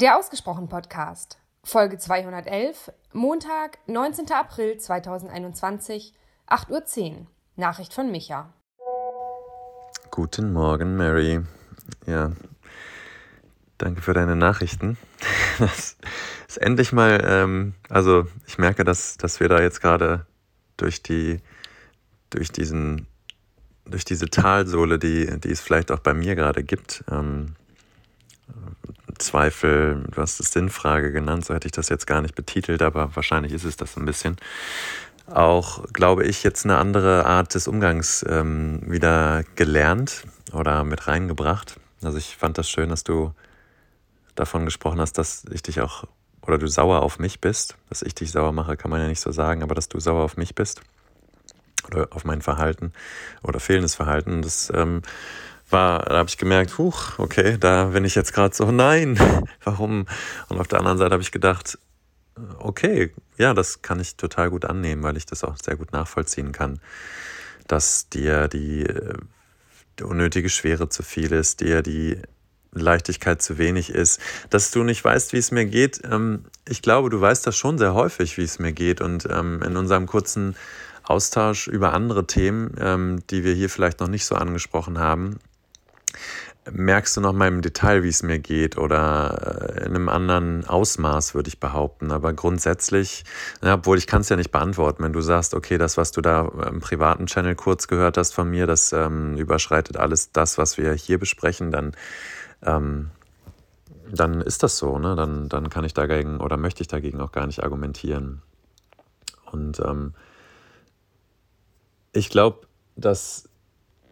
Der Ausgesprochen Podcast, Folge 211, Montag, 19. April 2021, 8.10 Uhr. Nachricht von Micha. Guten Morgen, Mary. Ja, danke für deine Nachrichten. Das ist endlich mal, ähm, also ich merke, dass, dass wir da jetzt gerade durch die, durch diesen, durch diese Talsohle, die, die es vielleicht auch bei mir gerade gibt, ähm, Zweifel, du hast es Sinnfrage genannt, so hätte ich das jetzt gar nicht betitelt, aber wahrscheinlich ist es das ein bisschen. Auch, glaube ich, jetzt eine andere Art des Umgangs ähm, wieder gelernt oder mit reingebracht. Also ich fand das schön, dass du davon gesprochen hast, dass ich dich auch oder du sauer auf mich bist. Dass ich dich sauer mache, kann man ja nicht so sagen, aber dass du sauer auf mich bist oder auf mein Verhalten oder fehlendes Verhalten. Das ähm, war, da habe ich gemerkt, huch, okay, da bin ich jetzt gerade so, nein, warum? Und auf der anderen Seite habe ich gedacht, okay, ja, das kann ich total gut annehmen, weil ich das auch sehr gut nachvollziehen kann, dass dir die, die unnötige Schwere zu viel ist, dir die Leichtigkeit zu wenig ist, dass du nicht weißt, wie es mir geht. Ähm, ich glaube, du weißt das schon sehr häufig, wie es mir geht. Und ähm, in unserem kurzen Austausch über andere Themen, ähm, die wir hier vielleicht noch nicht so angesprochen haben, merkst du noch mal im Detail, wie es mir geht oder äh, in einem anderen Ausmaß, würde ich behaupten. Aber grundsätzlich, obwohl ich kann es ja nicht beantworten, wenn du sagst, okay, das, was du da im privaten Channel kurz gehört hast von mir, das ähm, überschreitet alles das, was wir hier besprechen, dann, ähm, dann ist das so. Ne? Dann, dann kann ich dagegen oder möchte ich dagegen auch gar nicht argumentieren. Und ähm, ich glaube, dass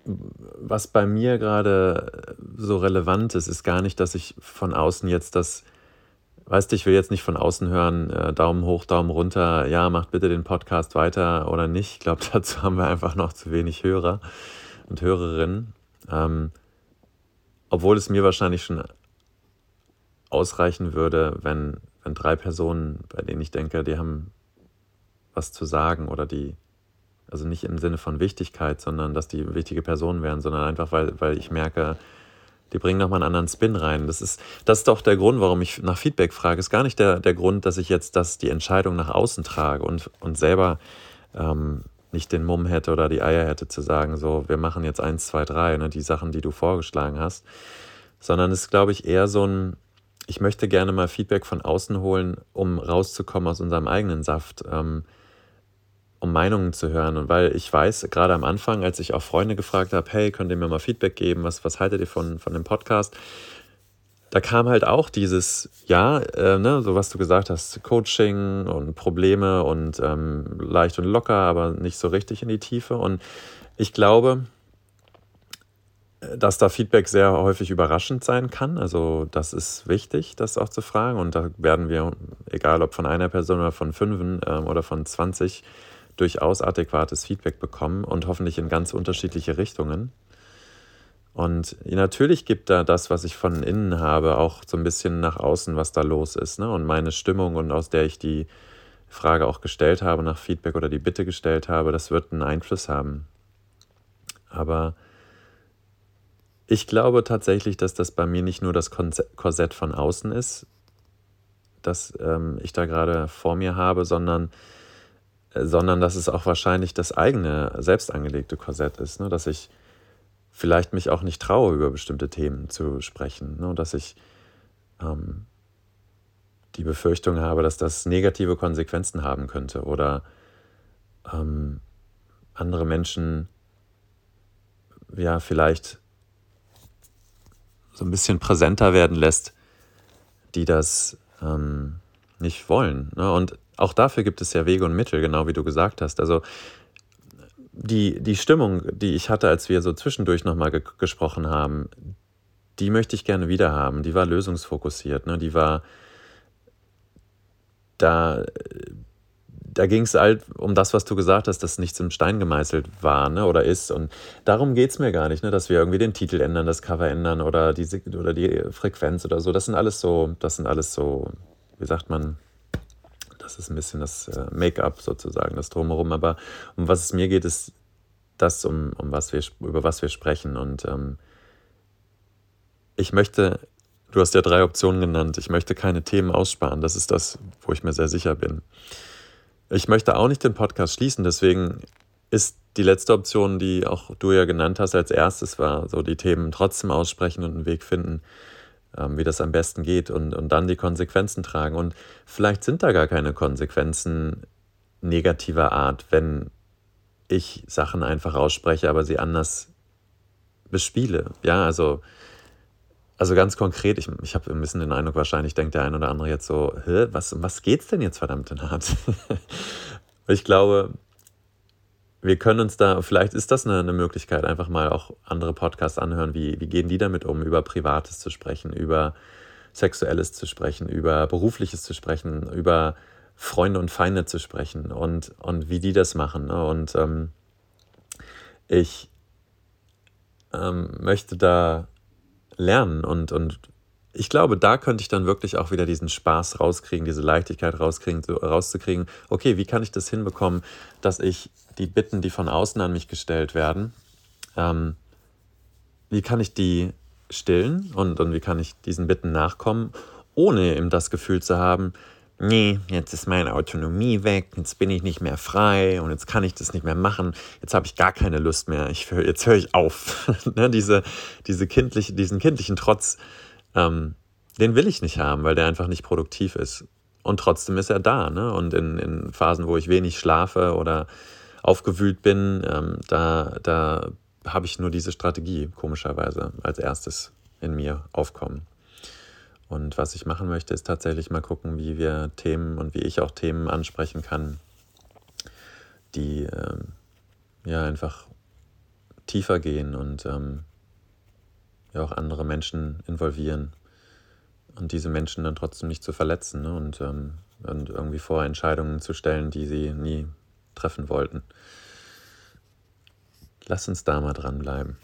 was bei mir gerade so relevant ist, ist gar nicht, dass ich von außen jetzt das, weißt du, ich will jetzt nicht von außen hören, äh, Daumen hoch, Daumen runter, ja, macht bitte den Podcast weiter oder nicht. Ich glaube, dazu haben wir einfach noch zu wenig Hörer und Hörerinnen. Ähm, obwohl es mir wahrscheinlich schon ausreichen würde, wenn, wenn drei Personen, bei denen ich denke, die haben was zu sagen oder die also nicht im Sinne von Wichtigkeit, sondern dass die wichtige Personen wären, sondern einfach, weil, weil ich merke, die bringen nochmal einen anderen Spin rein. Das ist, das ist doch der Grund, warum ich nach Feedback frage. Ist gar nicht der, der Grund, dass ich jetzt das, die Entscheidung nach außen trage und, und selber ähm, nicht den Mumm hätte oder die Eier hätte zu sagen, so, wir machen jetzt eins, zwei, drei, ne, die Sachen, die du vorgeschlagen hast. Sondern es ist, glaube ich, eher so ein, ich möchte gerne mal Feedback von außen holen, um rauszukommen aus unserem eigenen Saft. Ähm, um Meinungen zu hören. Und weil ich weiß, gerade am Anfang, als ich auch Freunde gefragt habe, hey, könnt ihr mir mal Feedback geben, was, was haltet ihr von, von dem Podcast? Da kam halt auch dieses, ja, äh, ne, so was du gesagt hast, Coaching und Probleme und ähm, leicht und locker, aber nicht so richtig in die Tiefe. Und ich glaube, dass da Feedback sehr häufig überraschend sein kann. Also das ist wichtig, das auch zu fragen. Und da werden wir, egal ob von einer Person oder von fünf ähm, oder von 20, durchaus adäquates Feedback bekommen und hoffentlich in ganz unterschiedliche Richtungen. Und natürlich gibt da das, was ich von innen habe, auch so ein bisschen nach außen, was da los ist. Ne? Und meine Stimmung und aus der ich die Frage auch gestellt habe, nach Feedback oder die Bitte gestellt habe, das wird einen Einfluss haben. Aber ich glaube tatsächlich, dass das bei mir nicht nur das Korsett von außen ist, das ähm, ich da gerade vor mir habe, sondern sondern dass es auch wahrscheinlich das eigene, selbst angelegte Korsett ist, ne? dass ich vielleicht mich auch nicht traue, über bestimmte Themen zu sprechen, ne? dass ich ähm, die Befürchtung habe, dass das negative Konsequenzen haben könnte oder ähm, andere Menschen ja vielleicht so ein bisschen präsenter werden lässt, die das ähm, nicht wollen. Ne? Und auch dafür gibt es ja Wege und Mittel, genau wie du gesagt hast. Also die, die Stimmung, die ich hatte, als wir so zwischendurch nochmal ge gesprochen haben, die möchte ich gerne wieder haben. Die war lösungsfokussiert. Ne? Die war da, da ging es halt um das, was du gesagt hast, dass nichts im Stein gemeißelt war ne? oder ist. Und darum geht es mir gar nicht, ne? dass wir irgendwie den Titel ändern, das Cover ändern oder die, oder die Frequenz oder so. Das sind alles so, das sind alles so, wie sagt man, das ist ein bisschen das äh, Make-up sozusagen, das Drumherum. Aber um was es mir geht, ist das, um, um was wir, über was wir sprechen. Und ähm, ich möchte, Du hast ja drei Optionen genannt. Ich möchte keine Themen aussparen. Das ist das, wo ich mir sehr sicher bin. Ich möchte auch nicht den Podcast schließen, deswegen ist die letzte Option, die auch du ja genannt hast als erstes, war so die Themen trotzdem aussprechen und einen Weg finden, wie das am besten geht und, und dann die Konsequenzen tragen. Und vielleicht sind da gar keine Konsequenzen negativer Art, wenn ich Sachen einfach ausspreche, aber sie anders bespiele. Ja, also, also ganz konkret, ich, ich habe ein bisschen den Eindruck, wahrscheinlich denkt der ein oder andere jetzt so, Hä, was, was geht's denn jetzt verdammt in hart? ich glaube, wir können uns da, vielleicht ist das eine, eine, Möglichkeit, einfach mal auch andere Podcasts anhören, wie, wie gehen die damit um, über Privates zu sprechen, über Sexuelles zu sprechen, über Berufliches zu sprechen, über Freunde und Feinde zu sprechen und, und wie die das machen. Ne? Und ähm, ich ähm, möchte da lernen und, und ich glaube, da könnte ich dann wirklich auch wieder diesen Spaß rauskriegen, diese Leichtigkeit rauskriegen, so, rauszukriegen, okay, wie kann ich das hinbekommen, dass ich die Bitten, die von außen an mich gestellt werden, ähm, wie kann ich die stillen und, und wie kann ich diesen Bitten nachkommen, ohne eben das Gefühl zu haben, nee, jetzt ist meine Autonomie weg, jetzt bin ich nicht mehr frei und jetzt kann ich das nicht mehr machen, jetzt habe ich gar keine Lust mehr, ich, jetzt höre ich auf. ne, diese, diese kindliche, diesen kindlichen Trotz, ähm, den will ich nicht haben, weil der einfach nicht produktiv ist. Und trotzdem ist er da. Ne? Und in, in Phasen, wo ich wenig schlafe oder aufgewühlt bin, ähm, da, da habe ich nur diese Strategie, komischerweise, als erstes in mir aufkommen. Und was ich machen möchte, ist tatsächlich mal gucken, wie wir Themen und wie ich auch Themen ansprechen kann, die ähm, ja einfach tiefer gehen und ähm, ja auch andere Menschen involvieren und diese Menschen dann trotzdem nicht zu verletzen ne? und, ähm, und irgendwie vor Entscheidungen zu stellen, die sie nie treffen wollten. Lass uns da mal dranbleiben.